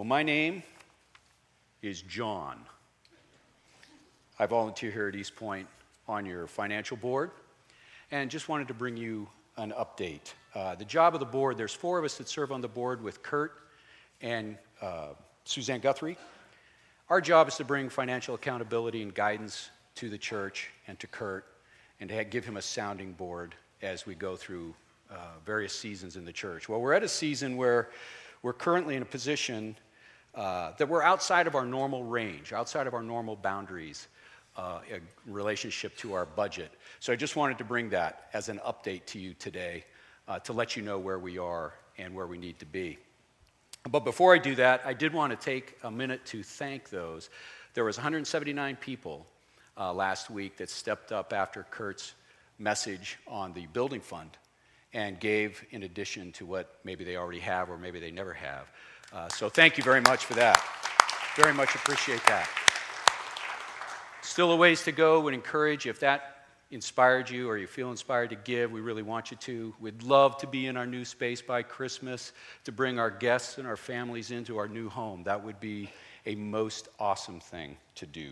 Well, my name is John. I volunteer here at East Point on your financial board and just wanted to bring you an update. Uh, the job of the board, there's four of us that serve on the board with Kurt and uh, Suzanne Guthrie. Our job is to bring financial accountability and guidance to the church and to Kurt and to give him a sounding board as we go through uh, various seasons in the church. Well, we're at a season where we're currently in a position uh, that we're outside of our normal range, outside of our normal boundaries. Uh, in relationship to our budget. So I just wanted to bring that as an update to you today uh, to let you know where we are and where we need to be. But before I do that, I did want to take a minute to thank those. There was 179 people uh, last week that stepped up after Kurt's message on the building fund and gave in addition to what maybe they already have or maybe they never have. Uh, so thank you very much for that. Very much appreciate that. Still a ways to go. Would encourage if that inspired you or you feel inspired to give, we really want you to. We'd love to be in our new space by Christmas to bring our guests and our families into our new home. That would be a most awesome thing to do.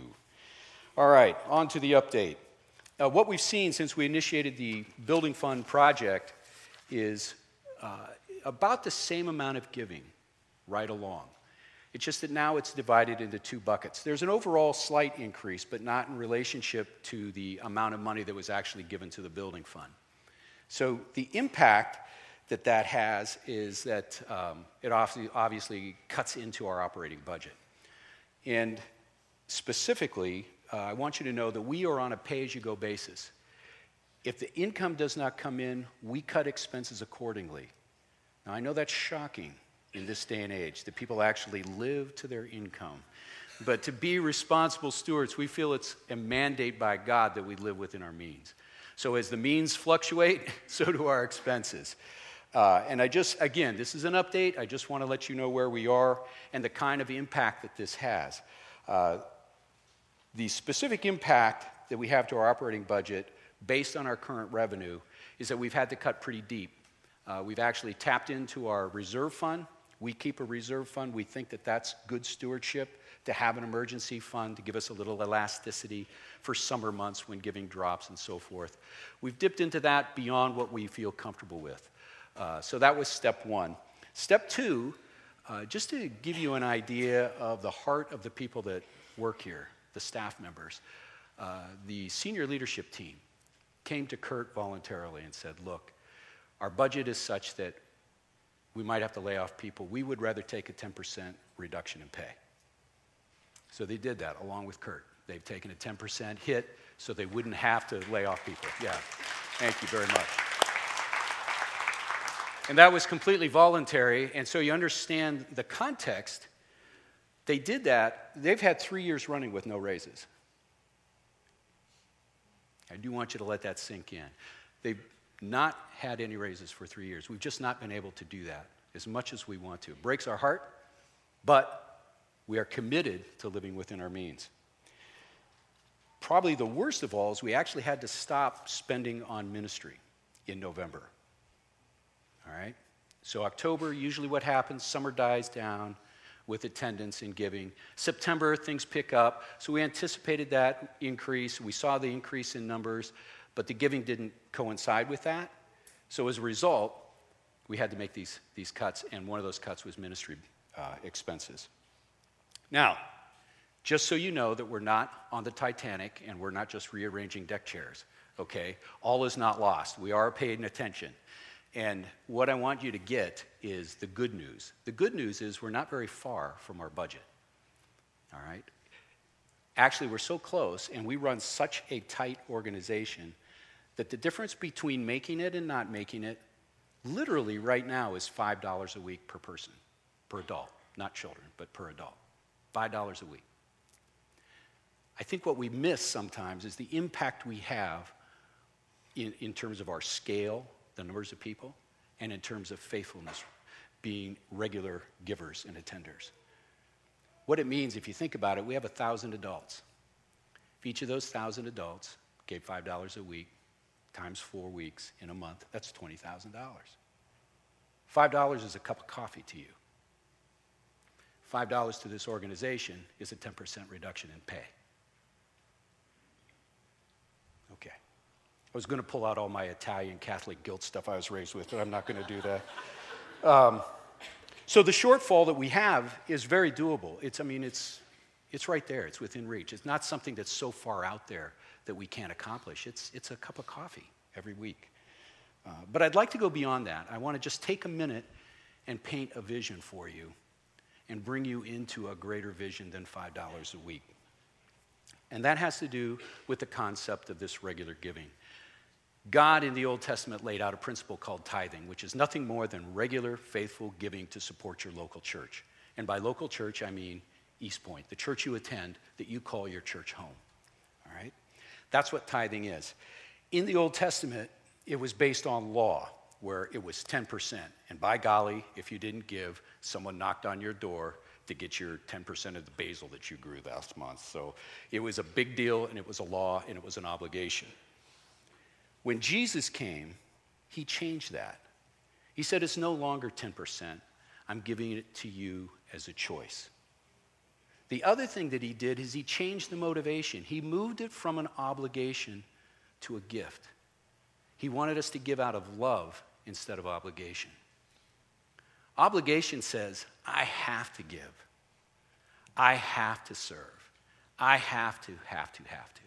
All right, on to the update. Uh, what we've seen since we initiated the Building Fund project is uh, about the same amount of giving right along. It's just that now it's divided into two buckets. There's an overall slight increase, but not in relationship to the amount of money that was actually given to the building fund. So the impact that that has is that um, it obviously cuts into our operating budget. And specifically, uh, I want you to know that we are on a pay as you go basis. If the income does not come in, we cut expenses accordingly. Now, I know that's shocking in this day and age, that people actually live to their income. But to be responsible stewards, we feel it's a mandate by God that we live within our means. So as the means fluctuate, so do our expenses. Uh, and I just, again, this is an update. I just want to let you know where we are and the kind of impact that this has. Uh, the specific impact that we have to our operating budget based on our current revenue is that we've had to cut pretty deep. Uh, we've actually tapped into our reserve fund we keep a reserve fund. We think that that's good stewardship to have an emergency fund to give us a little elasticity for summer months when giving drops and so forth. We've dipped into that beyond what we feel comfortable with. Uh, so that was step one. Step two, uh, just to give you an idea of the heart of the people that work here, the staff members, uh, the senior leadership team came to Kurt voluntarily and said, Look, our budget is such that we might have to lay off people. We would rather take a 10% reduction in pay. So they did that along with Kurt. They've taken a 10% hit so they wouldn't have to lay off people. Yeah. Thank you very much. And that was completely voluntary. And so you understand the context. They did that. They've had three years running with no raises. I do want you to let that sink in. They've not had any raises for three years. We've just not been able to do that as much as we want to. It breaks our heart, but we are committed to living within our means. Probably the worst of all is we actually had to stop spending on ministry in November. All right? So, October, usually what happens, summer dies down with attendance and giving. September, things pick up. So, we anticipated that increase. We saw the increase in numbers but the giving didn't coincide with that. So as a result, we had to make these, these cuts, and one of those cuts was ministry uh, expenses. Now, just so you know that we're not on the Titanic and we're not just rearranging deck chairs, okay? All is not lost. We are paying attention. And what I want you to get is the good news. The good news is we're not very far from our budget, all right? Actually, we're so close, and we run such a tight organization that the difference between making it and not making it, literally right now, is $5 a week per person, per adult. Not children, but per adult. $5 a week. I think what we miss sometimes is the impact we have in, in terms of our scale, the numbers of people, and in terms of faithfulness, being regular givers and attenders. What it means, if you think about it, we have 1,000 adults. If each of those 1,000 adults gave $5 a week, times four weeks in a month, that's $20,000. $5 is a cup of coffee to you. $5 to this organization is a 10% reduction in pay. Okay. I was going to pull out all my Italian Catholic guilt stuff I was raised with, but I'm not going to do that. Um, so the shortfall that we have is very doable. It's, I mean, it's, it's right there. It's within reach. It's not something that's so far out there that we can't accomplish. It's, it's a cup of coffee every week. Uh, but I'd like to go beyond that. I want to just take a minute and paint a vision for you and bring you into a greater vision than $5 a week. And that has to do with the concept of this regular giving. God in the Old Testament laid out a principle called tithing, which is nothing more than regular, faithful giving to support your local church. And by local church, I mean East Point, the church you attend that you call your church home. That's what tithing is. In the Old Testament, it was based on law, where it was 10%. And by golly, if you didn't give, someone knocked on your door to get your 10% of the basil that you grew last month. So it was a big deal, and it was a law, and it was an obligation. When Jesus came, he changed that. He said, It's no longer 10%. I'm giving it to you as a choice. The other thing that he did is he changed the motivation. He moved it from an obligation to a gift. He wanted us to give out of love instead of obligation. Obligation says, I have to give. I have to serve. I have to, have to, have to.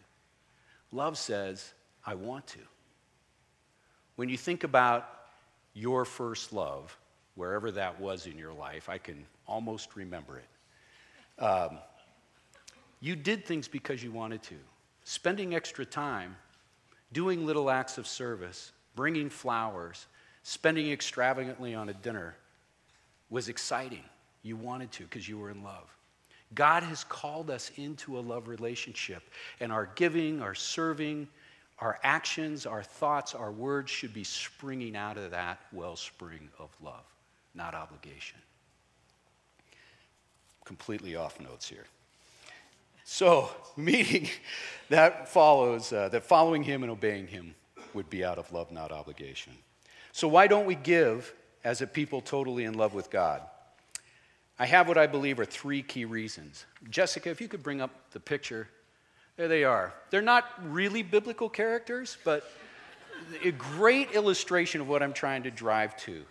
Love says, I want to. When you think about your first love, wherever that was in your life, I can almost remember it. Um, you did things because you wanted to. Spending extra time, doing little acts of service, bringing flowers, spending extravagantly on a dinner was exciting. You wanted to because you were in love. God has called us into a love relationship, and our giving, our serving, our actions, our thoughts, our words should be springing out of that wellspring of love, not obligation. Completely off notes here. So, meaning that follows, uh, that following him and obeying him would be out of love, not obligation. So, why don't we give as a people totally in love with God? I have what I believe are three key reasons. Jessica, if you could bring up the picture there they are. They're not really biblical characters, but a great illustration of what I'm trying to drive to.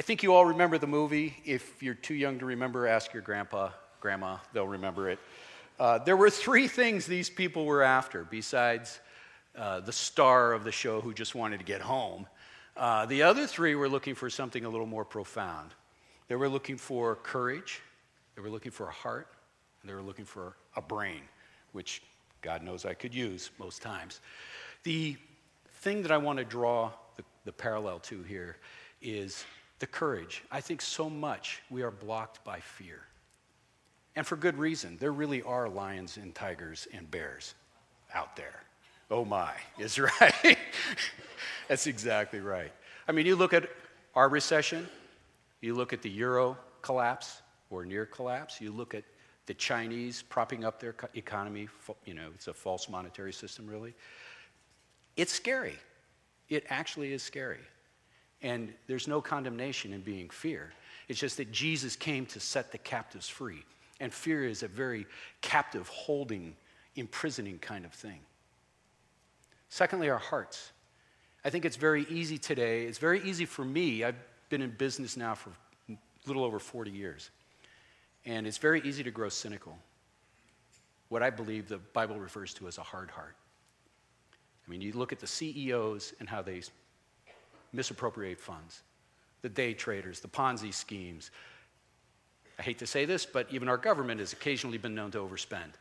I think you all remember the movie. If you're too young to remember, ask your grandpa, grandma, they'll remember it. Uh, there were three things these people were after besides uh, the star of the show who just wanted to get home. Uh, the other three were looking for something a little more profound. They were looking for courage, they were looking for a heart, and they were looking for a brain which God knows I could use most times. The thing that I want to draw the, the parallel to here is the courage. I think so much we are blocked by fear. And for good reason. There really are lions and tigers and bears out there. Oh my, is right. That's exactly right. I mean, you look at our recession, you look at the euro collapse or near collapse, you look at the Chinese propping up their economy, you know, it's a false monetary system, really. It's scary. It actually is scary. And there's no condemnation in being fear. It's just that Jesus came to set the captives free. And fear is a very captive, holding, imprisoning kind of thing. Secondly, our hearts. I think it's very easy today. It's very easy for me. I've been in business now for a little over 40 years. And it's very easy to grow cynical. What I believe the Bible refers to as a hard heart. I mean, you look at the CEOs and how they misappropriate funds, the day traders, the Ponzi schemes. I hate to say this, but even our government has occasionally been known to overspend.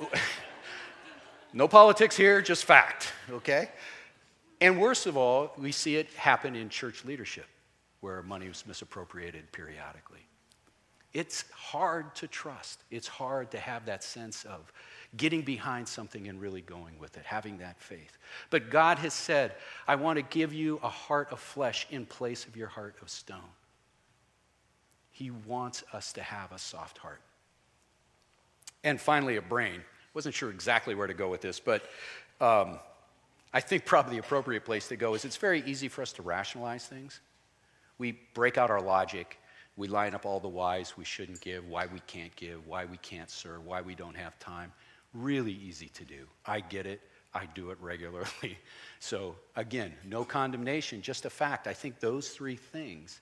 no politics here, just fact, okay? And worst of all, we see it happen in church leadership where money is misappropriated periodically. It's hard to trust. It's hard to have that sense of getting behind something and really going with it, having that faith. But God has said, I want to give you a heart of flesh in place of your heart of stone. He wants us to have a soft heart. And finally, a brain. Wasn't sure exactly where to go with this, but um, I think probably the appropriate place to go is it's very easy for us to rationalize things. We break out our logic We line up all the whys we shouldn't give, why we can't give, why we can't serve, why we don't have time. Really easy to do. I get it. I do it regularly. So, again, no condemnation, just a fact. I think those three things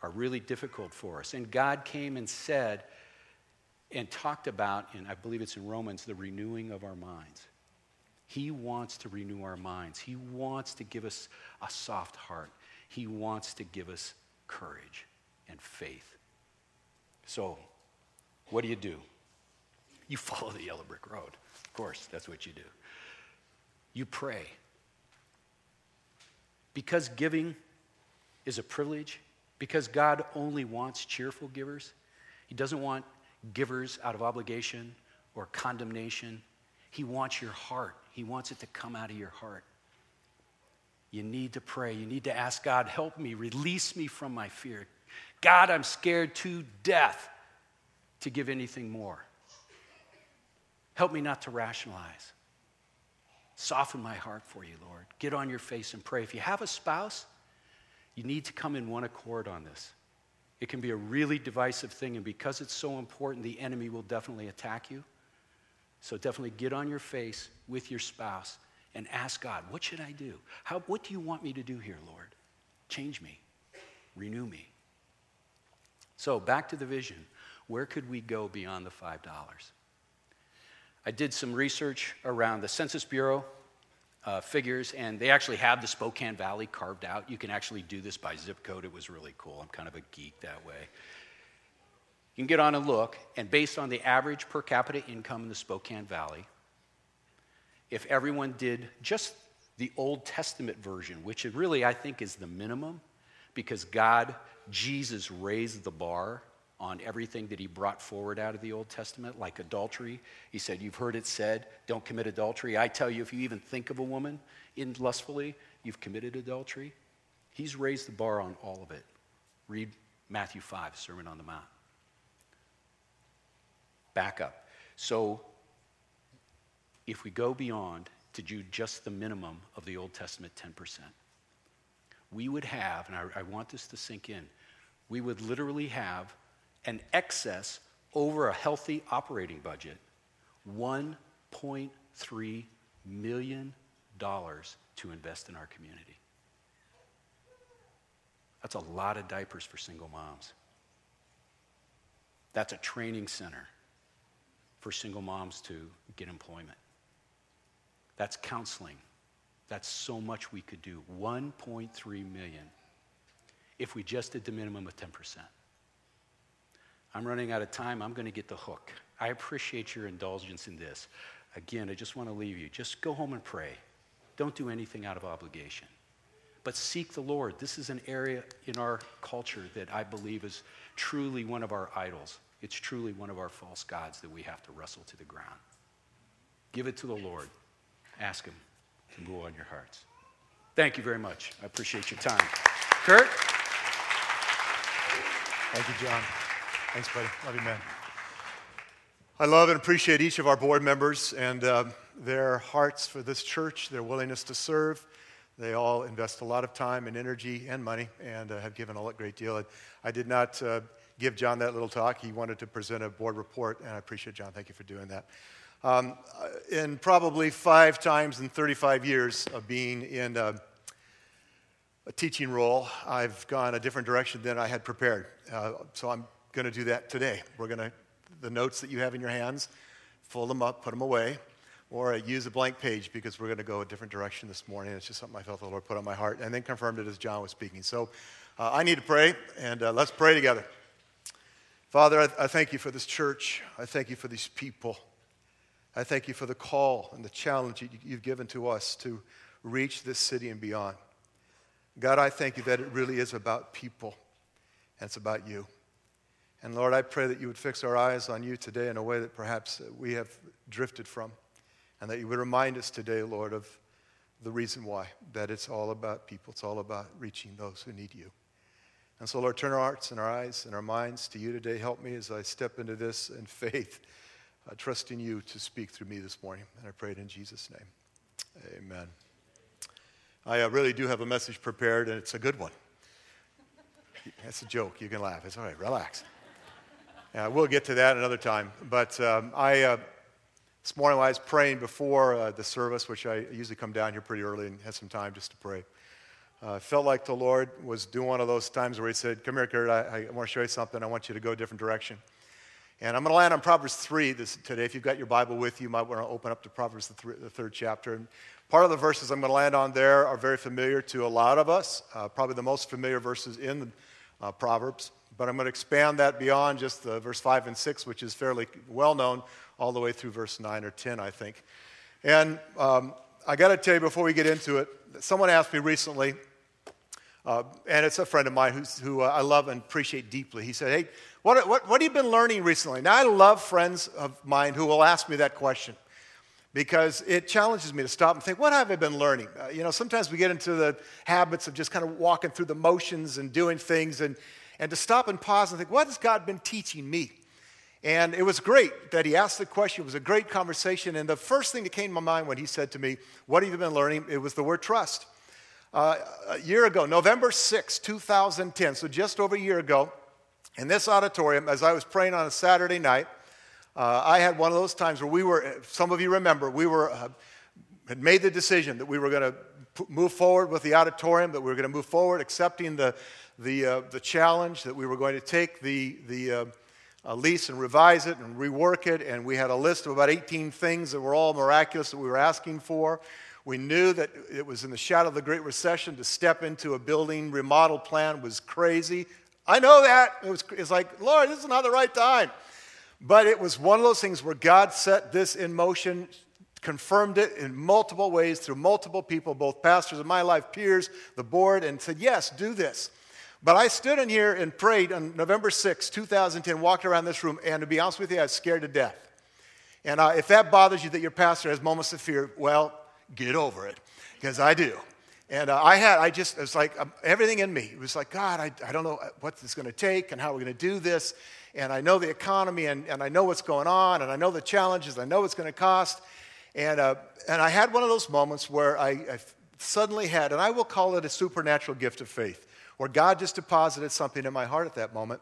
are really difficult for us. And God came and said and talked about, and I believe it's in Romans, the renewing of our minds. He wants to renew our minds. He wants to give us a soft heart. He wants to give us courage and faith. So, what do you do? You follow the yellow brick road. Of course, that's what you do. You pray. Because giving is a privilege, because God only wants cheerful givers, He doesn't want givers out of obligation or condemnation. He wants your heart, He wants it to come out of your heart. You need to pray. You need to ask God, help me, release me from my fear. God, I'm scared to death to give anything more. Help me not to rationalize. Soften my heart for you, Lord. Get on your face and pray. If you have a spouse, you need to come in one accord on this. It can be a really divisive thing, and because it's so important, the enemy will definitely attack you. So definitely get on your face with your spouse and ask God, what should I do? How, what do you want me to do here, Lord? Change me, renew me. So back to the vision. Where could we go beyond the $5? I did some research around the Census Bureau uh, figures, and they actually have the Spokane Valley carved out. You can actually do this by zip code. It was really cool. I'm kind of a geek that way. You can get on and look, and based on the average per capita income in the Spokane Valley, if everyone did just the Old Testament version, which really I think is the minimum, because God, Jesus raised the bar on everything that he brought forward out of the Old Testament, like adultery. He said, You've heard it said, don't commit adultery. I tell you, if you even think of a woman in lustfully, you've committed adultery. He's raised the bar on all of it. Read Matthew 5, Sermon on the Mount. Back up. So, if we go beyond to do just the minimum of the Old Testament 10%, we would have, and I, I want this to sink in, we would literally have an excess over a healthy operating budget $1.3 million to invest in our community. That's a lot of diapers for single moms. That's a training center for single moms to get employment. That's counseling. That's so much we could do. 1.3 million if we just did the minimum of 10%. I'm running out of time. I'm going to get the hook. I appreciate your indulgence in this. Again, I just want to leave you. Just go home and pray. Don't do anything out of obligation. But seek the Lord. This is an area in our culture that I believe is truly one of our idols. It's truly one of our false gods that we have to wrestle to the ground. Give it to the Lord. Ask Him to move on your hearts. Thank you very much. I appreciate your time. Kurt? Thank you, John. Thanks, buddy. Love you, man. I love and appreciate each of our board members and uh, their hearts for this church, their willingness to serve. They all invest a lot of time and energy and money and uh, have given a great deal. I did not uh, give John that little talk. He wanted to present a board report, and I appreciate John. Thank you for doing that. Um, uh, in probably five times in 35 years of being in a, a teaching role, I've gone a different direction than I had prepared. Uh, so I'm going to do that today. We're going to, the notes that you have in your hands, fold them up, put them away, or use a blank page because we're going to go a different direction this morning. It's just something I felt the Lord put on my heart and then confirmed it as John was speaking. So uh, I need to pray, and uh, let's pray together. Father, I, I thank you for this church. I thank you for these people. I thank you for the call and the challenge you've given to us to reach this city and beyond. God, I thank you that it really is about people, and it's about you. And Lord, I pray that you would fix our eyes on you today in a way that perhaps we have drifted from. And that you would remind us today, Lord, of the reason why, that it's all about people. It's all about reaching those who need you. And so, Lord, turn our hearts and our eyes and our minds to you today. Help me as I step into this in faith, uh, trusting you to speak through me this morning. And I pray it in Jesus' name. Amen. I uh, really do have a message prepared, and it's a good one. That's a joke. You can laugh. It's all right. Relax. Yeah, we'll get to that another time. But um, I, uh, this morning I was praying before uh, the service, which I usually come down here pretty early and have some time just to pray. Uh, felt like the Lord was doing one of those times where He said, Come here, Kurt, I, I want to show you something. I want you to go a different direction. And I'm going to land on Proverbs 3 this, today. If you've got your Bible with you, you might want to open up to Proverbs, the, th- the third chapter. And part of the verses I'm going to land on there are very familiar to a lot of us, uh, probably the most familiar verses in the uh, Proverbs. But I'm going to expand that beyond just the verse 5 and 6, which is fairly well known, all the way through verse 9 or 10, I think. And um, I got to tell you before we get into it, someone asked me recently, uh, and it's a friend of mine who uh, I love and appreciate deeply. He said, Hey, what, what, what have you been learning recently? Now, I love friends of mine who will ask me that question because it challenges me to stop and think, what have I been learning? Uh, you know, sometimes we get into the habits of just kind of walking through the motions and doing things, and, and to stop and pause and think, what has God been teaching me? And it was great that he asked the question. It was a great conversation. And the first thing that came to my mind when he said to me, What have you been learning? It was the word trust. Uh, a year ago, November 6, 2010, so just over a year ago, in this auditorium, as I was praying on a Saturday night, uh, I had one of those times where we were, some of you remember, we were, uh, had made the decision that we were going to move forward with the auditorium, that we were going to move forward accepting the, the, uh, the challenge, that we were going to take the, the uh, uh, lease and revise it and rework it. And we had a list of about 18 things that were all miraculous that we were asking for. We knew that it was in the shadow of the Great Recession to step into a building remodel plan was crazy. I know that. It was, it's like, Lord, this is not the right time. But it was one of those things where God set this in motion, confirmed it in multiple ways through multiple people, both pastors in my life, peers, the board, and said, Yes, do this. But I stood in here and prayed on November 6, 2010, walked around this room, and to be honest with you, I was scared to death. And uh, if that bothers you that your pastor has moments of fear, well, get over it, because I do. And uh, I had, I just, it was like um, everything in me. It was like, God, I, I don't know what it's going to take and how we're going to do this. And I know the economy and, and I know what's going on and I know the challenges. I know what's going to cost. And, uh, and I had one of those moments where I, I suddenly had, and I will call it a supernatural gift of faith, where God just deposited something in my heart at that moment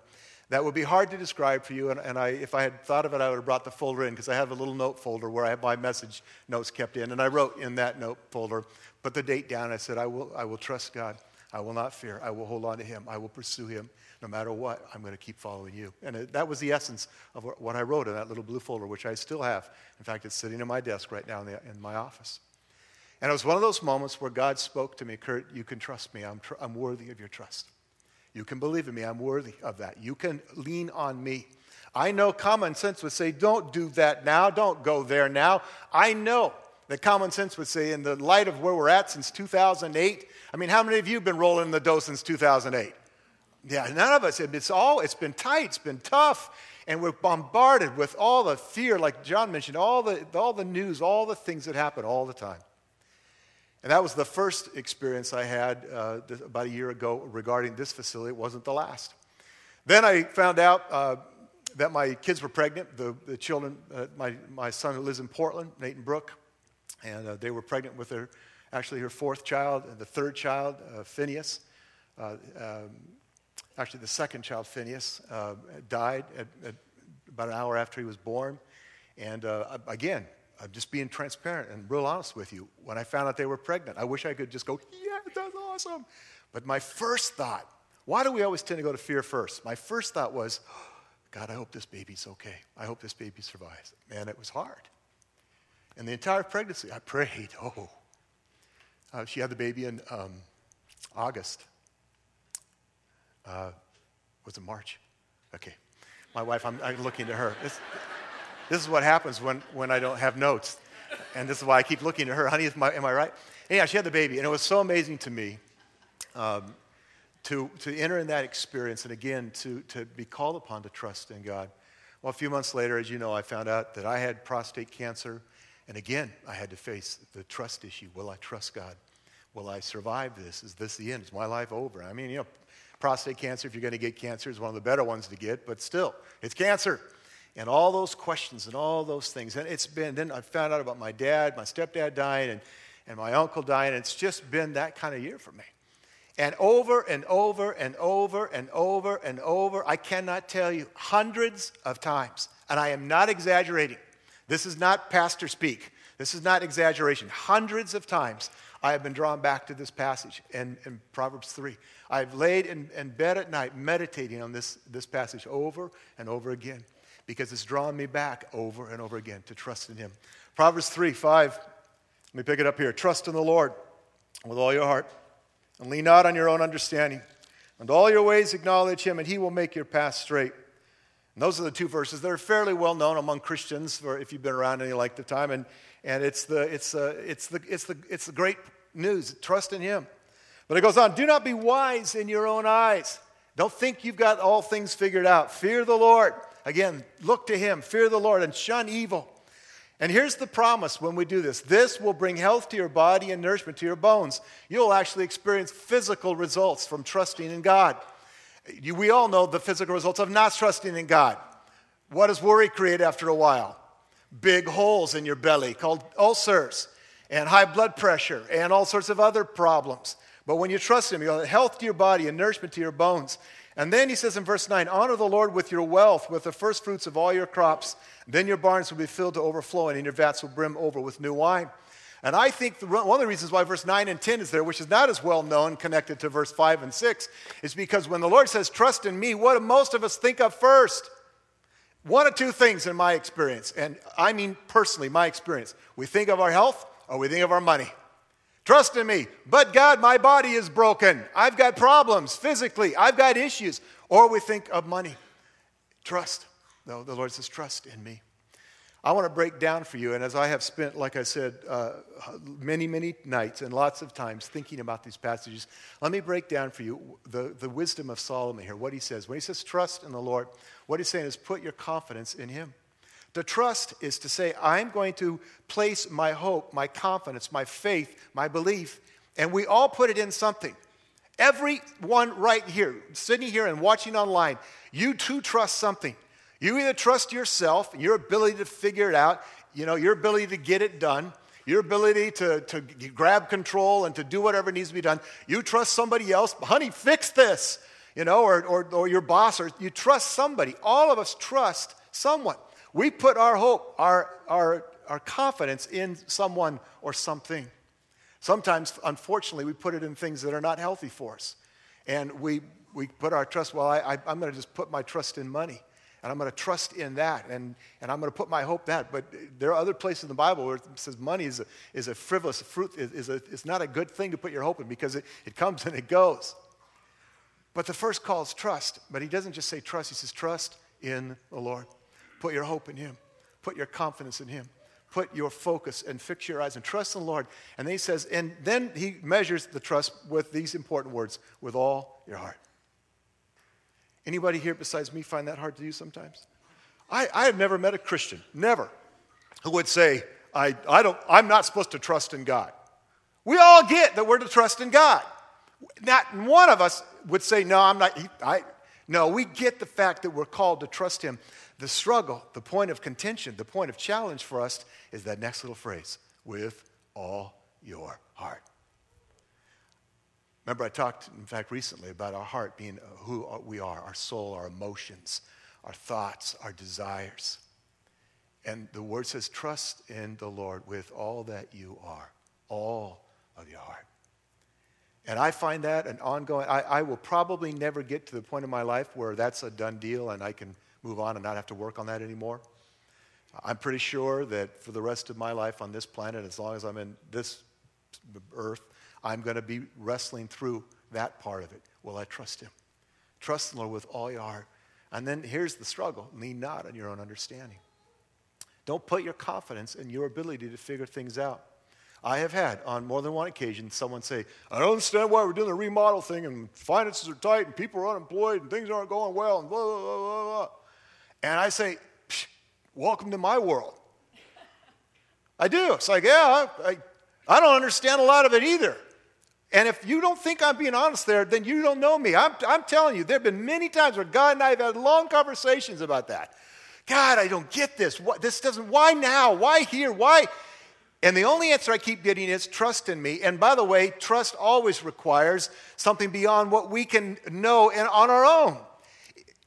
that would be hard to describe for you. And, and I, if I had thought of it, I would have brought the folder in because I have a little note folder where I have my message notes kept in. And I wrote in that note folder, put the date down. I said, I will, I will trust God. I will not fear. I will hold on to Him. I will pursue Him. No matter what, I'm going to keep following you. And it, that was the essence of what I wrote in that little blue folder, which I still have. In fact, it's sitting in my desk right now in, the, in my office. And it was one of those moments where God spoke to me Kurt, you can trust me. I'm, tr- I'm worthy of your trust. You can believe in me. I'm worthy of that. You can lean on me. I know common sense would say, don't do that now. Don't go there now. I know that common sense would say, in the light of where we're at since 2008, I mean, how many of you have been rolling in the dough since 2008? Yeah, none of us. It's all, it's been tight, it's been tough, and we're bombarded with all the fear, like John mentioned, all the, all the news, all the things that happen all the time. And that was the first experience I had uh, about a year ago regarding this facility. It wasn't the last. Then I found out uh, that my kids were pregnant. The, the children, uh, my, my son who lives in Portland, Nathan Brooke, and uh, they were pregnant with their, actually her fourth child, and the third child, uh, Phineas. Uh, um, actually, the second child, Phineas, died at, at about an hour after he was born. And again, I'm just being transparent and real honest with you. When I found out they were pregnant, I wish I could just go, yeah, that's awesome. But my first thought, why do we always tend to go to fear first? My first thought was, God, I hope this baby's okay. I hope this baby survives. Man, it was hard. And the entire pregnancy, I prayed, oh. Uh, she had the baby in um, August. Uh, was it March? Okay. My wife, I'm, I'm looking to her. This, this is what happens when, when I don't have notes. And this is why I keep looking at her. Honey, my, am I right? And yeah, she had the baby. And it was so amazing to me um, to, to enter in that experience and again to, to be called upon to trust in God. Well, a few months later, as you know, I found out that I had prostate cancer and again, I had to face the trust issue. Will I trust God? Will I survive this? Is this the end? Is my life over? I mean, you know, prostate cancer, if you're going to get cancer, is one of the better ones to get, but still, it's cancer. And all those questions and all those things. And it's been, then I found out about my dad, my stepdad dying, and, and my uncle dying. It's just been that kind of year for me. And over and over and over and over and over, I cannot tell you, hundreds of times, and I am not exaggerating. This is not pastor speak. This is not exaggeration. Hundreds of times I have been drawn back to this passage in, in Proverbs 3. I've laid in, in bed at night meditating on this, this passage over and over again because it's drawn me back over and over again to trust in Him. Proverbs 3 5. Let me pick it up here. Trust in the Lord with all your heart and lean not on your own understanding. And all your ways acknowledge him, and he will make your path straight. And those are the two verses. They're fairly well known among Christians, for if you've been around any length of time. And, and it's, the, it's, uh, it's, the, it's, the, it's the great news. Trust in him. But it goes on do not be wise in your own eyes. Don't think you've got all things figured out. Fear the Lord. Again, look to him. Fear the Lord and shun evil. And here's the promise when we do this this will bring health to your body and nourishment to your bones. You'll actually experience physical results from trusting in God. We all know the physical results of not trusting in God. What does worry create after a while? Big holes in your belly called ulcers, and high blood pressure, and all sorts of other problems. But when you trust Him, you'll have health to your body and nourishment to your bones. And then he says in verse 9, Honor the Lord with your wealth, with the first fruits of all your crops. Then your barns will be filled to overflowing, and your vats will brim over with new wine. And I think the, one of the reasons why verse 9 and 10 is there, which is not as well known connected to verse 5 and 6, is because when the Lord says, Trust in me, what do most of us think of first? One of two things in my experience, and I mean personally, my experience. We think of our health or we think of our money. Trust in me. But God, my body is broken. I've got problems physically. I've got issues. Or we think of money. Trust. No, the Lord says, trust in me. I want to break down for you, and as I have spent, like I said, uh, many, many nights and lots of times thinking about these passages, let me break down for you the, the wisdom of Solomon here, what he says. When he says trust in the Lord, what he's saying is put your confidence in him. To trust is to say, I'm going to place my hope, my confidence, my faith, my belief, and we all put it in something. Everyone right here, sitting here and watching online, you too trust something. You either trust yourself, your ability to figure it out, you know, your ability to get it done, your ability to, to grab control and to do whatever needs to be done. You trust somebody else, honey, fix this, you know, or, or, or your boss, or you trust somebody. All of us trust someone. We put our hope, our, our, our confidence in someone or something. Sometimes, unfortunately, we put it in things that are not healthy for us. And we, we put our trust, well, I, I'm going to just put my trust in money. And I'm going to trust in that. And, and I'm going to put my hope that. But there are other places in the Bible where it says money is a, is a frivolous fruit, is, is, a, is not a good thing to put your hope in because it, it comes and it goes. But the first call is trust. But he doesn't just say trust, he says trust in the Lord. Put your hope in Him. Put your confidence in Him. Put your focus and fix your eyes and trust in the Lord. And then he says, and then he measures the trust with these important words with all your heart. Anybody here besides me find that hard to do sometimes? I, I have never met a Christian, never, who would say, I, I don't, I'm not supposed to trust in God. We all get that we're to trust in God. Not one of us would say, No, I'm not. I, no, we get the fact that we're called to trust Him. The struggle, the point of contention, the point of challenge for us is that next little phrase with all your heart. Remember, I talked, in fact, recently about our heart being uh, who we are our soul, our emotions, our thoughts, our desires. And the word says, trust in the Lord with all that you are, all of your heart. And I find that an ongoing, I, I, will probably never get to the point in my life where that's a done deal and I can move on and not have to work on that anymore. I'm pretty sure that for the rest of my life on this planet, as long as I'm in this earth, I'm going to be wrestling through that part of it. Will I trust Him? Trust the Lord with all your heart. And then here's the struggle lean not on your own understanding. Don't put your confidence in your ability to figure things out. I have had on more than one occasion someone say, I don't understand why we're doing the remodel thing and finances are tight and people are unemployed and things aren't going well and blah, blah, blah, blah. And I say, Welcome to my world. I do. It's like, yeah, I, I don't understand a lot of it either. And if you don't think I'm being honest there, then you don't know me. I'm, I'm telling you, there have been many times where God and I have had long conversations about that. God, I don't get this. What, this doesn't, why now? Why here? Why? And the only answer I keep getting is trust in me. And by the way, trust always requires something beyond what we can know and on our own.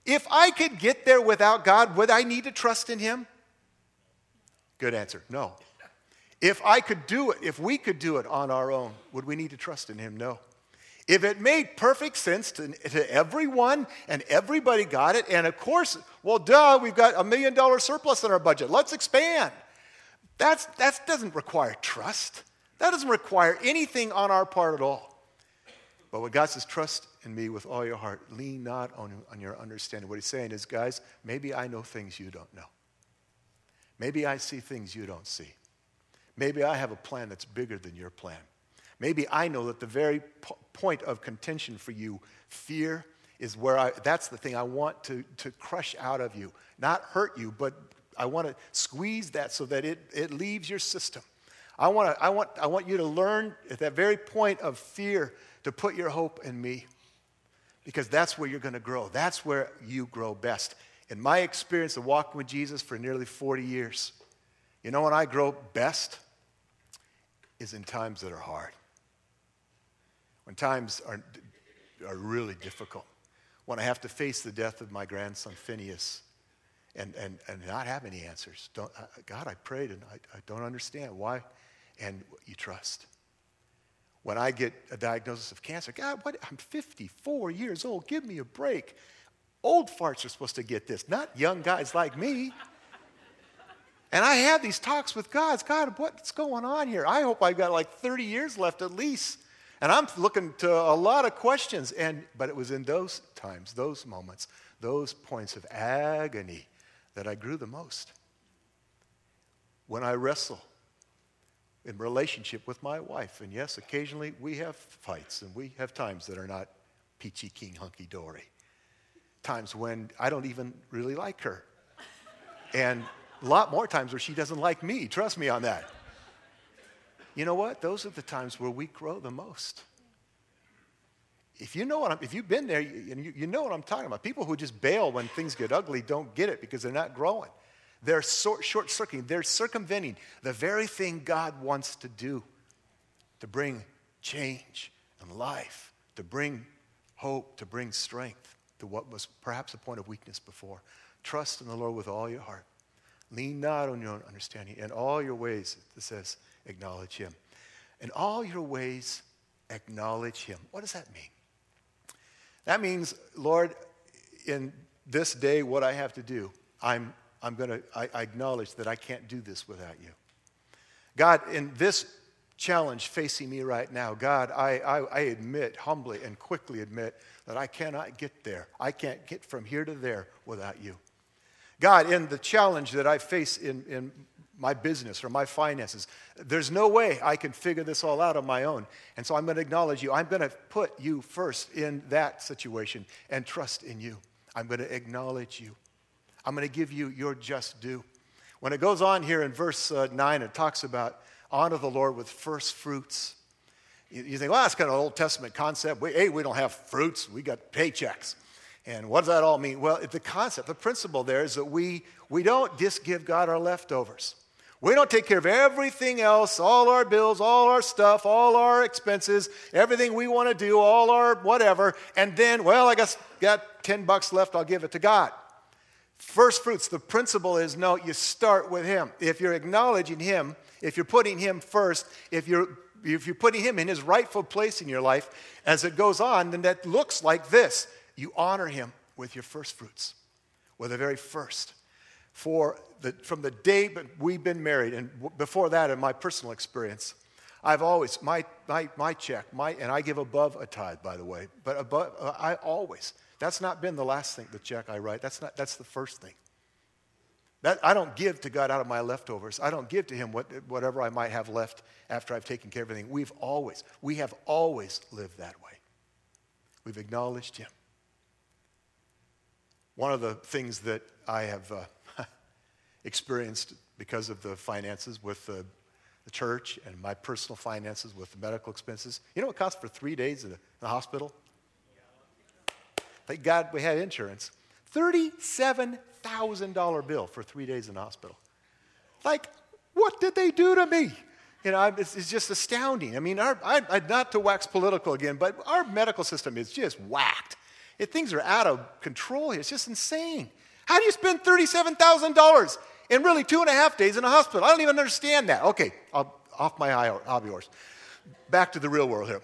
If I could get there without God, would I need to trust in Him? Good answer no. If I could do it, if we could do it on our own, would we need to trust in Him? No. If it made perfect sense to, to everyone and everybody got it, and of course, well, duh, we've got a million dollar surplus in our budget, let's expand. That's, that doesn't require trust. That doesn't require anything on our part at all. But what God says, trust in me with all your heart. Lean not on, on your understanding. What he's saying is, guys, maybe I know things you don't know. Maybe I see things you don't see. Maybe I have a plan that's bigger than your plan. Maybe I know that the very po- point of contention for you, fear, is where I, that's the thing I want to, to crush out of you. Not hurt you, but I want to squeeze that so that it, it leaves your system. I want, to, I, want, I want you to learn at that very point of fear to put your hope in me because that's where you're going to grow. That's where you grow best. In my experience of walking with Jesus for nearly 40 years, you know when I grow best? Is in times that are hard. When times are, are really difficult. When I have to face the death of my grandson, Phineas, and, and, and not have any answers. Don't, uh, God, I prayed and I, I don't understand. Why? And you trust. When I get a diagnosis of cancer, God, what? I'm 54 years old. Give me a break. Old farts are supposed to get this, not young guys like me. And I have these talks with God. God, what's going on here? I hope I've got like 30 years left at least. And I'm looking to a lot of questions. And, but it was in those times, those moments, those points of agony that I grew the most. When I wrestle in relationship with my wife, and yes, occasionally we have fights and we have times that are not peachy keen hunky dory. Times when I don't even really like her. And a lot more times where she doesn't like me. Trust me on that. You know what? Those are the times where we grow the most if you know what I'm, if you've been there, you, you know what I'm talking about. People who just bail when things get ugly don't get it because they're not growing. They're short circuiting, they're circumventing the very thing God wants to do to bring change and life, to bring hope, to bring strength to what was perhaps a point of weakness before. Trust in the Lord with all your heart. Lean not on your own understanding. In all your ways, it says, acknowledge Him. In all your ways, acknowledge Him. What does that mean? That means, Lord, in this day, what I have to do, I'm, I'm going to, I, acknowledge that I can't do this without you. God, in this challenge facing me right now, God, I, I, I, admit, humbly and quickly admit, that I cannot get there. I can't get from here to there without you. God, in the challenge that I face in, in my business or my finances. There's no way I can figure this all out on my own. And so I'm going to acknowledge you. I'm going to put you first in that situation and trust in you. I'm going to acknowledge you. I'm going to give you your just due. When it goes on here in verse uh, 9, it talks about honor the Lord with first fruits. You, you think, well, that's kind of an Old Testament concept. We, hey, we don't have fruits, we got paychecks. And what does that all mean? Well, the concept, the principle there is that we, we don't just give God our leftovers. We don't take care of everything else, all our bills, all our stuff, all our expenses, everything we want to do, all our whatever, and then, well, I guess got 10 bucks left, I'll give it to God. First fruits, the principle is no, you start with Him. If you're acknowledging Him, if you're putting Him first, if you're if you're putting him in his rightful place in your life, as it goes on, then that looks like this. You honor him with your first fruits, with the very first for the, from the day we've been married, and before that, in my personal experience, I've always, my, my, my check, my, and I give above a tithe, by the way, but above, uh, I always, that's not been the last thing, the check I write. That's, not, that's the first thing. That, I don't give to God out of my leftovers. I don't give to Him what, whatever I might have left after I've taken care of everything. We've always, we have always lived that way. We've acknowledged Him. One of the things that I have uh, experienced because of the finances with the, the, church and my personal finances with the medical expenses. You know what costs for three days in the, in the hospital? Thank God we had insurance. $37,000 bill for three days in hospital. Like, what did they do to me? you know, it's, it's just astounding. I mean, our, I, I, not to wax political again, but our medical system is just whacked. It, things are out of control here. It's just insane. How do you spend $37,000 in really two and a half days in a hospital? I don't even understand that. Okay, I'll, off my hobby horse. Back to the real world here.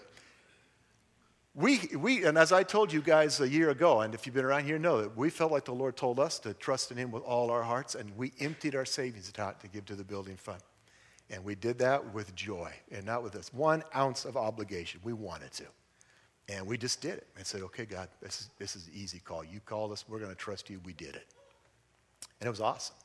We, we, and as I told you guys a year ago, and if you've been around here, know that we felt like the Lord told us to trust in Him with all our hearts, and we emptied our savings account to give to the building fund. And we did that with joy and not with this one ounce of obligation. We wanted to. And we just did it and said, okay, God, this is, this is an easy call. You called us, we're going to trust you. We did it. And it was awesome.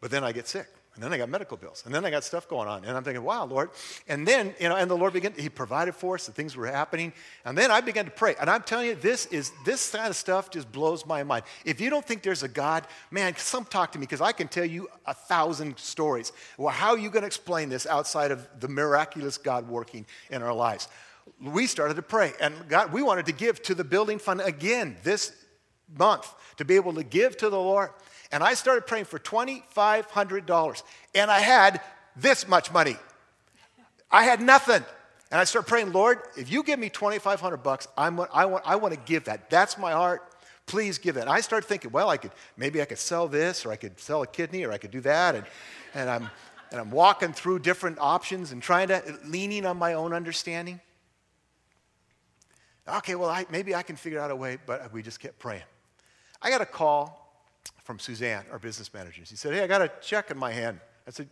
But then I get sick. And then I got medical bills. And then I got stuff going on. And I'm thinking, wow, Lord. And then, you know, and the Lord began, He provided for us, the things were happening. And then I began to pray. And I'm telling you, this is this kind of stuff just blows my mind. If you don't think there's a God, man, some talk to me because I can tell you a thousand stories. Well, how are you going to explain this outside of the miraculous God working in our lives? We started to pray. And God, we wanted to give to the building fund again this month to be able to give to the Lord. And I started praying for $2,500. And I had this much money. I had nothing. And I started praying, Lord, if you give me 2,500 bucks, I'm, I, want, I want to give that. That's my heart. Please give that. And I started thinking, well, I could, maybe I could sell this, or I could sell a kidney, or I could do that. And, and, I'm, and I'm walking through different options and trying to, leaning on my own understanding. Okay, well, I, maybe I can figure out a way, but we just kept praying. I got a call from Suzanne, our business manager. She said, Hey, I got a check in my hand. I said,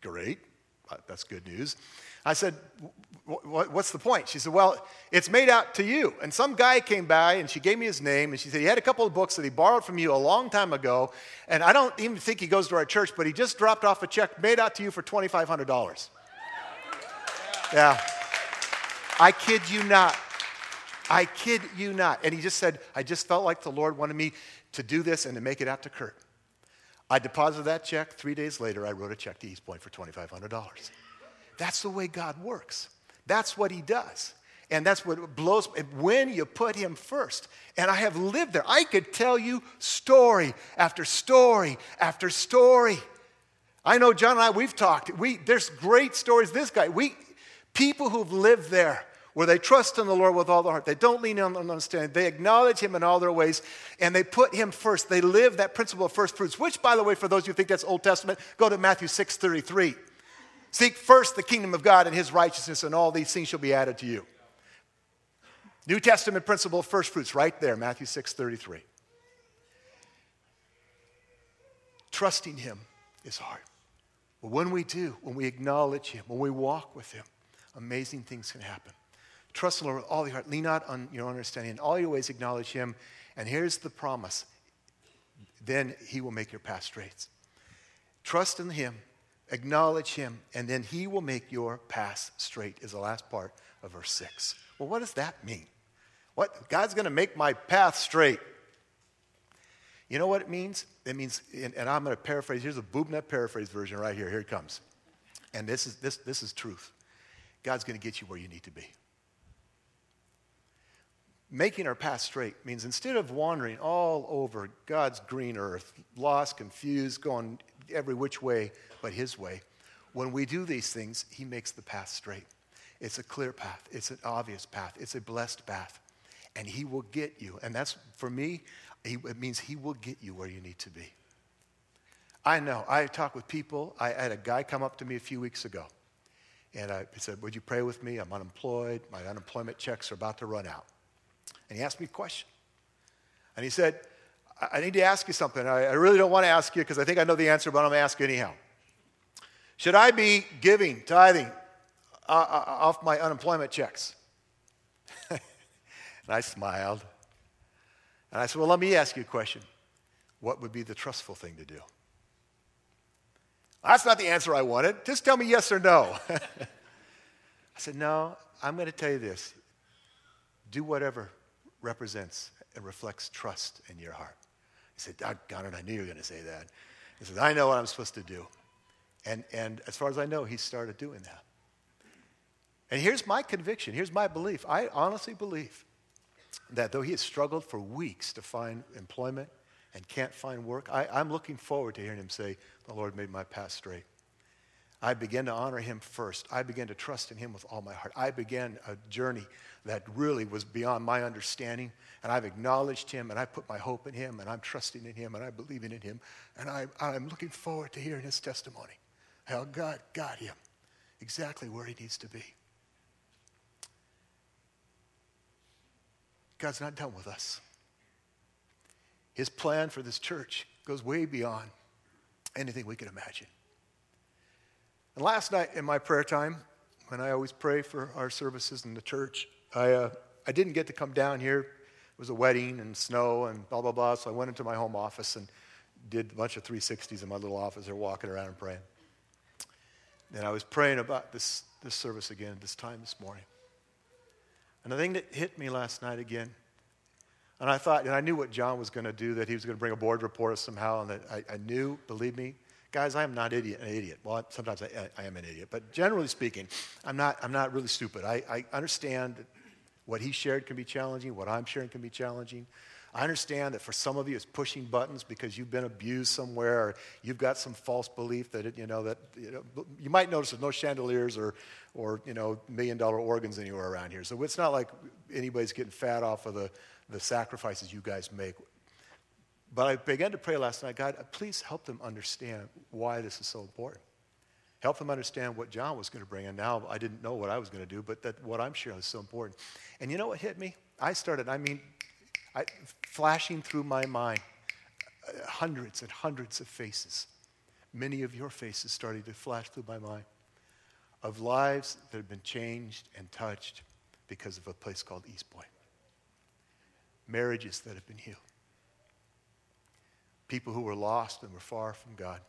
Great. Uh, that's good news. I said, What's the point? She said, Well, it's made out to you. And some guy came by and she gave me his name and she said, He had a couple of books that he borrowed from you a long time ago. And I don't even think he goes to our church, but he just dropped off a check made out to you for $2,500. Yeah. I kid you not. I kid you not. And he just said, I just felt like the Lord wanted me to do this and to make it out to Kurt. I deposited that check. Three days later, I wrote a check to East Point for $2,500. That's the way God works. That's what He does. And that's what blows when you put him first. And I have lived there. I could tell you story after story after story. I know John and I, we've talked. We, there's great stories. This guy, we, people who've lived there where they trust in the Lord with all their heart. They don't lean on understanding. They acknowledge Him in all their ways, and they put Him first. They live that principle of first fruits, which, by the way, for those of you who think that's Old Testament, go to Matthew 6 33. Seek first the kingdom of God and His righteousness, and all these things shall be added to you. New Testament principle of first fruits, right there, Matthew 6 33. Trusting Him is hard. But when we do, when we acknowledge Him, when we walk with Him, amazing things can happen. Trust the Lord with all your heart. Lean not on your understanding. In all your ways, acknowledge Him. And here's the promise then He will make your path straight. Trust in Him, acknowledge Him, and then He will make your path straight, is the last part of verse 6. Well, what does that mean? What? God's going to make my path straight. You know what it means? It means, and, and I'm going to paraphrase. Here's a BoobNet paraphrase version right here. Here it comes. And this is, this, this is truth. God's going to get you where you need to be making our path straight means instead of wandering all over God's green earth, lost, confused, going every which way but His way, when we do these things, He makes the path straight. It's a clear path, it's an obvious path, it's a blessed path. And He will get you. And that's, for me, it means He will get you where you need to be. I know. I talk with people. I had a guy come up to me a few weeks ago. And I said, Would you pray with me? I'm unemployed. My unemployment checks are about to run out. And he asked me a question. And he said, I need to ask you something. I really don't want to ask you because I think I know the answer, but I'm going to ask you anyhow. Should I be giving, tithing uh, uh, uh off my unemployment checks? and I smiled. And I said, Well, let me ask you a question. What would be the trustful thing to do? That's not the answer I wanted. Just tell me yes or no. I said, No, I'm going to tell you this. Do whatever represents and reflects trust in your heart. He said, Doggone it, I knew you were going to say that. He said, I know what I'm supposed to do. And, and as far as I know, he started doing that. And here's my conviction, here's my belief. I honestly believe that though he has struggled for weeks to find employment and can't find work, I, I'm looking forward to hearing him say, The Lord made my path straight. I began to honor him first. I began to trust in him with all my heart. I began a journey that really was beyond my understanding. And I've acknowledged him and I put my hope in him and I'm trusting in him and I'm believing in him. And I, I'm looking forward to hearing his testimony. How God got him exactly where he needs to be. God's not done with us. His plan for this church goes way beyond anything we could imagine. And last night in my prayer time, when I always pray for our services in the church, I, uh, I didn't get to come down here. It was a wedding and snow and blah, blah, blah. So I went into my home office and did a bunch of 360s in my little office there, walking around and praying. And I was praying about this, this service again, this time this morning. And the thing that hit me last night again, and I thought, and I knew what John was going to do, that he was going to bring a board report somehow, and that I, I knew, believe me, Guys, I am not idiot, an idiot. Well, sometimes I, I, am an idiot, but generally speaking, I'm not, I'm not really stupid. I, I understand what he shared can be challenging, what I'm sharing can be challenging. I understand that for some of you, it's pushing buttons because you've been abused somewhere, or you've got some false belief that it, you know that you, know, you might notice there's no chandeliers or, or you know million dollar organs anywhere around here. So it's not like anybody's getting fat off of the, the sacrifices you guys make. But I began to pray last night God, please help them understand why this is so important. Help them understand what John was going to bring. And now I didn't know what I was going to do, but that what I'm sharing is so important. And you know what hit me? I started, I mean, I, flashing through my mind, uh, hundreds and hundreds of faces. Many of your faces started to flash through my mind of lives that have been changed and touched because of a place called East Point. Marriages that have been healed people who were lost and were far from God.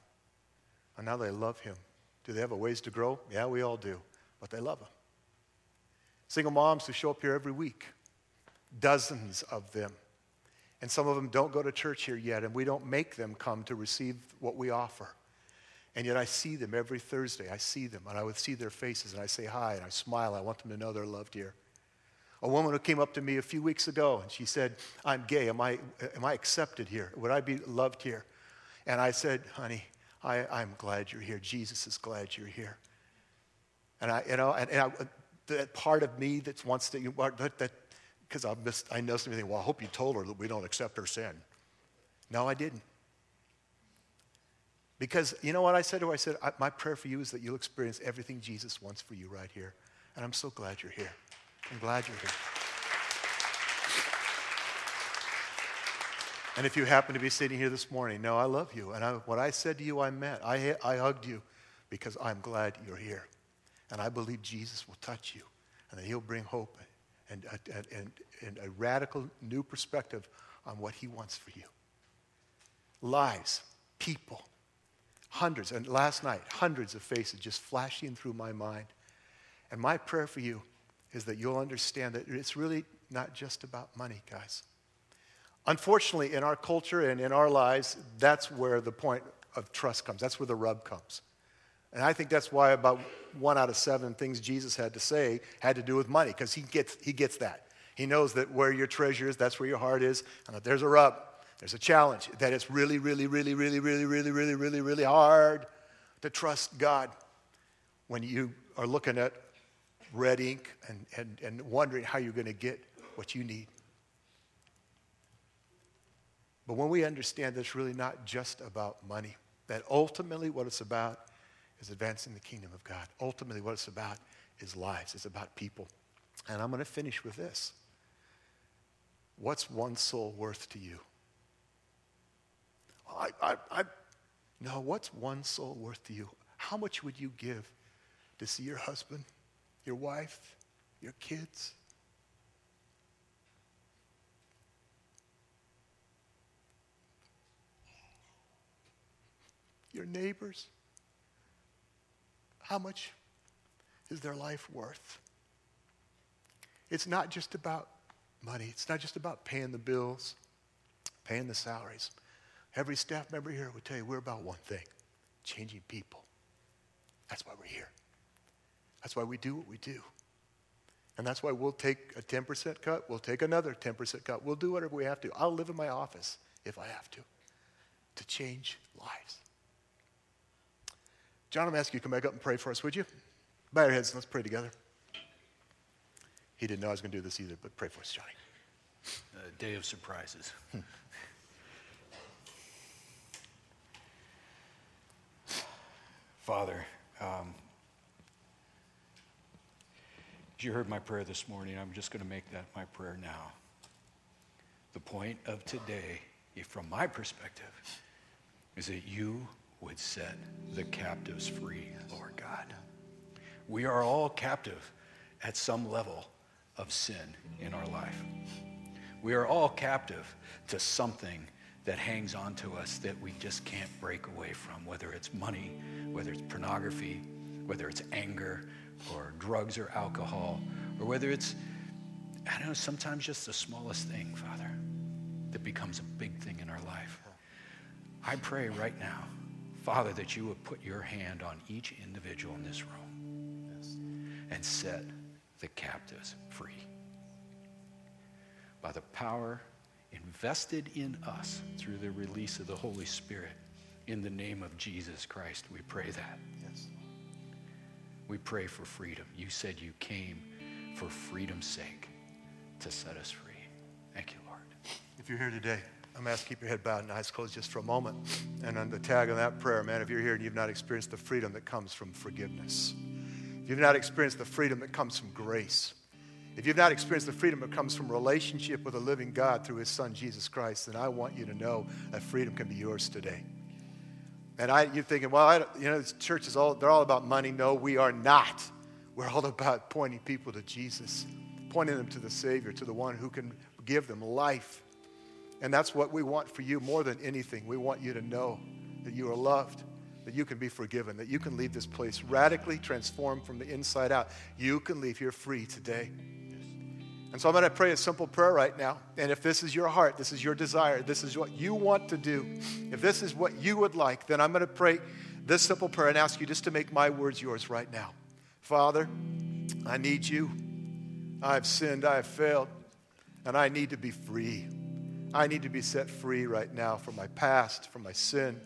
And now they love Him. Do they have a ways to grow? Yeah, we all do. But they love Him. Single moms who show up here every week, dozens of them. And some of them don't go to church here yet, and we don't make them come to receive what we offer. And yet I see them every Thursday. I see them, and I would see their faces, and I say hi, and I smile. I want them to know they're loved here. A woman who came up to me a few weeks ago and she said, I'm gay. Am I, am I accepted here? Would I be loved here? And I said, honey, I, I'm glad you're here. Jesus is glad you're here. And I, you know, and, and I, that part of me that wants to, that, because I missed, I know something, well, I hope you told her that we don't accept her sin. No, I didn't. Because you know what I said to her? I said, my prayer for you is that you'll experience everything Jesus wants for you right here. And I'm so glad you're here. I'm glad you're here. And if you happen to be sitting here this morning, no, I love you. And I, what I said to you, I meant. I, I hugged you because I'm glad you're here. And I believe Jesus will touch you and that he'll bring hope and, and, and, and a radical new perspective on what he wants for you. Lives, people, hundreds, and last night, hundreds of faces just flashing through my mind. And my prayer for you is that you'll understand that it's really not just about money, guys. Unfortunately, in our culture and in our lives, that's where the point of trust comes. That's where the rub comes. And I think that's why about one out of seven things Jesus had to say had to do with money, because he gets, he gets that. He knows that where your treasure is, that's where your heart is, and that there's a rub, there's a challenge, that it's really, really, really, really, really, really, really, really, really hard to trust God when you are looking at red ink and, and, and wondering how you're going to get what you need. But when we understand that it's really not just about money, that ultimately what it's about is advancing the kingdom of God. Ultimately, what it's about is lives, it's about people. And I'm going to finish with this. What's one soul worth to you? I, I, I, no, what's one soul worth to you? How much would you give to see your husband your wife, your kids. Your neighbors. How much is their life worth? It's not just about money. It's not just about paying the bills, paying the salaries. Every staff member here would tell you we're about one thing changing people. That's why we're here. That's why we do what we do. And that's why we'll take a 10% cut, we'll take another 10% cut. We'll do whatever we have to. I'll live in my office if I have to, to change lives. John, I'm asking you to come back up and pray for us, would you? Bow your heads and let's pray together. He didn't know I was going to do this either, but pray for us, Johnny. A day of surprises. Father, um, you heard my prayer this morning. I'm just going to make that my prayer now. The point of today, from my perspective, is that you would set the captives free, Lord God. We are all captive at some level of sin in our life. We are all captive to something that hangs on to us that we just can't break away from, whether it's money, whether it's pornography, whether it's anger, or drugs or alcohol, or whether it's, I don't know, sometimes just the smallest thing, Father, that becomes a big thing in our life. I pray right now, Father, that you would put your hand on each individual in this room and set the captives free. By the power invested in us through the release of the Holy Spirit, in the name of Jesus Christ, we pray that. Yes. We pray for freedom. You said you came for freedom's sake to set us free. Thank you, Lord. If you're here today, I'm asking you to keep your head bowed and eyes closed just for a moment. And on the tag on that prayer, man, if you're here and you've not experienced the freedom that comes from forgiveness, if you've not experienced the freedom that comes from grace, if you've not experienced the freedom that comes from relationship with a living God through his son Jesus Christ, then I want you to know that freedom can be yours today. And I, you're thinking, well, I, you know, this church is all, they're all about money. No, we are not. We're all about pointing people to Jesus, pointing them to the Savior, to the one who can give them life. And that's what we want for you more than anything. We want you to know that you are loved, that you can be forgiven, that you can leave this place radically transformed from the inside out. You can leave here free today. And so I'm going to pray a simple prayer right now. And if this is your heart, this is your desire, this is what you want to do, if this is what you would like, then I'm going to pray this simple prayer and ask you just to make my words yours right now. Father, I need you. I have sinned, I have failed, and I need to be free. I need to be set free right now from my past, from my sin,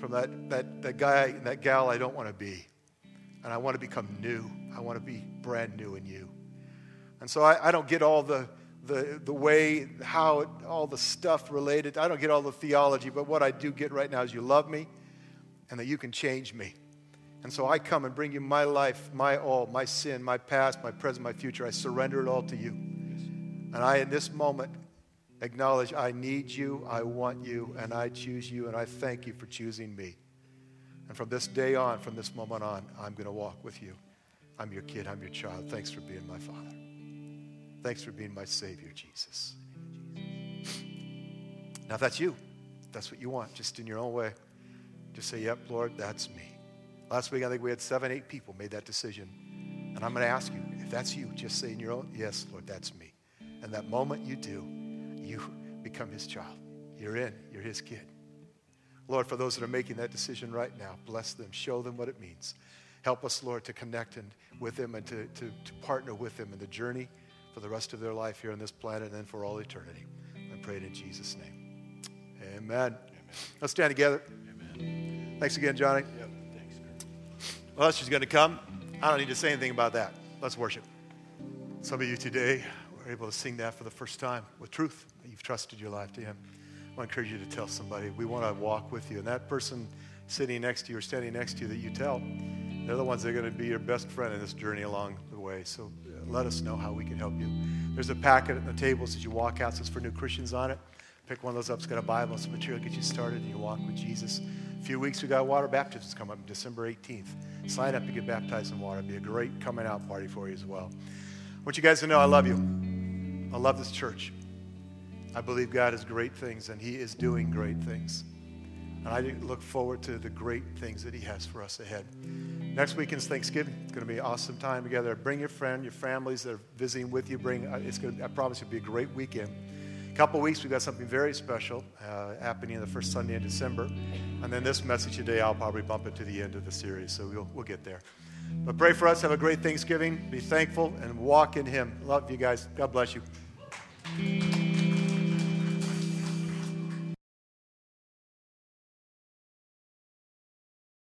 from that, that, that guy and that gal I don't want to be. And I want to become new. I want to be brand new in you. And so I, I don't get all the, the, the way, how, it, all the stuff related. I don't get all the theology, but what I do get right now is you love me and that you can change me. And so I come and bring you my life, my all, my sin, my past, my present, my future. I surrender it all to you. And I, in this moment, acknowledge I need you, I want you, and I choose you, and I thank you for choosing me. And from this day on, from this moment on, I'm going to walk with you. I'm your kid, I'm your child. Thanks for being my father. Thanks for being my Savior, Jesus. Now, if that's you, if that's what you want, just in your own way, just say, Yep, Lord, that's me. Last week, I think we had seven, eight people made that decision. And I'm going to ask you, if that's you, just say in your own, Yes, Lord, that's me. And that moment you do, you become His child. You're in, you're His kid. Lord, for those that are making that decision right now, bless them, show them what it means. Help us, Lord, to connect and, with them and to, to, to partner with them in the journey for the rest of their life here on this planet and then for all eternity. I pray it in Jesus' name. Amen. Amen. Let's stand together. Amen. Thanks again, Johnny. Yep. Thanks. Well, she's going to come. I don't need to say anything about that. Let's worship. Some of you today were able to sing that for the first time with truth. You've trusted your life to Him. I want to encourage you to tell somebody. We want to walk with you. And that person sitting next to you or standing next to you that you tell, they're the ones that are going to be your best friend in this journey along So let us know how we can help you. There's a packet at the tables as you walk out, says for new Christians on it. Pick one of those up. It's got a Bible and some material, get you started, and you walk with Jesus. A few weeks, we got water baptisms coming up December 18th. Sign up to get baptized in water. It'll be a great coming out party for you as well. I want you guys to know I love you. I love this church. I believe God has great things, and He is doing great things. And I look forward to the great things that He has for us ahead. Next weekend's Thanksgiving. It's going to be an awesome time together. Bring your friend, your families that are visiting with you. Bring. Uh, it's going. To, I promise it'll be a great weekend. A couple weeks, we've got something very special uh, happening on the first Sunday in December, and then this message today, I'll probably bump it to the end of the series, so we'll we'll get there. But pray for us. Have a great Thanksgiving. Be thankful and walk in Him. Love you guys. God bless you.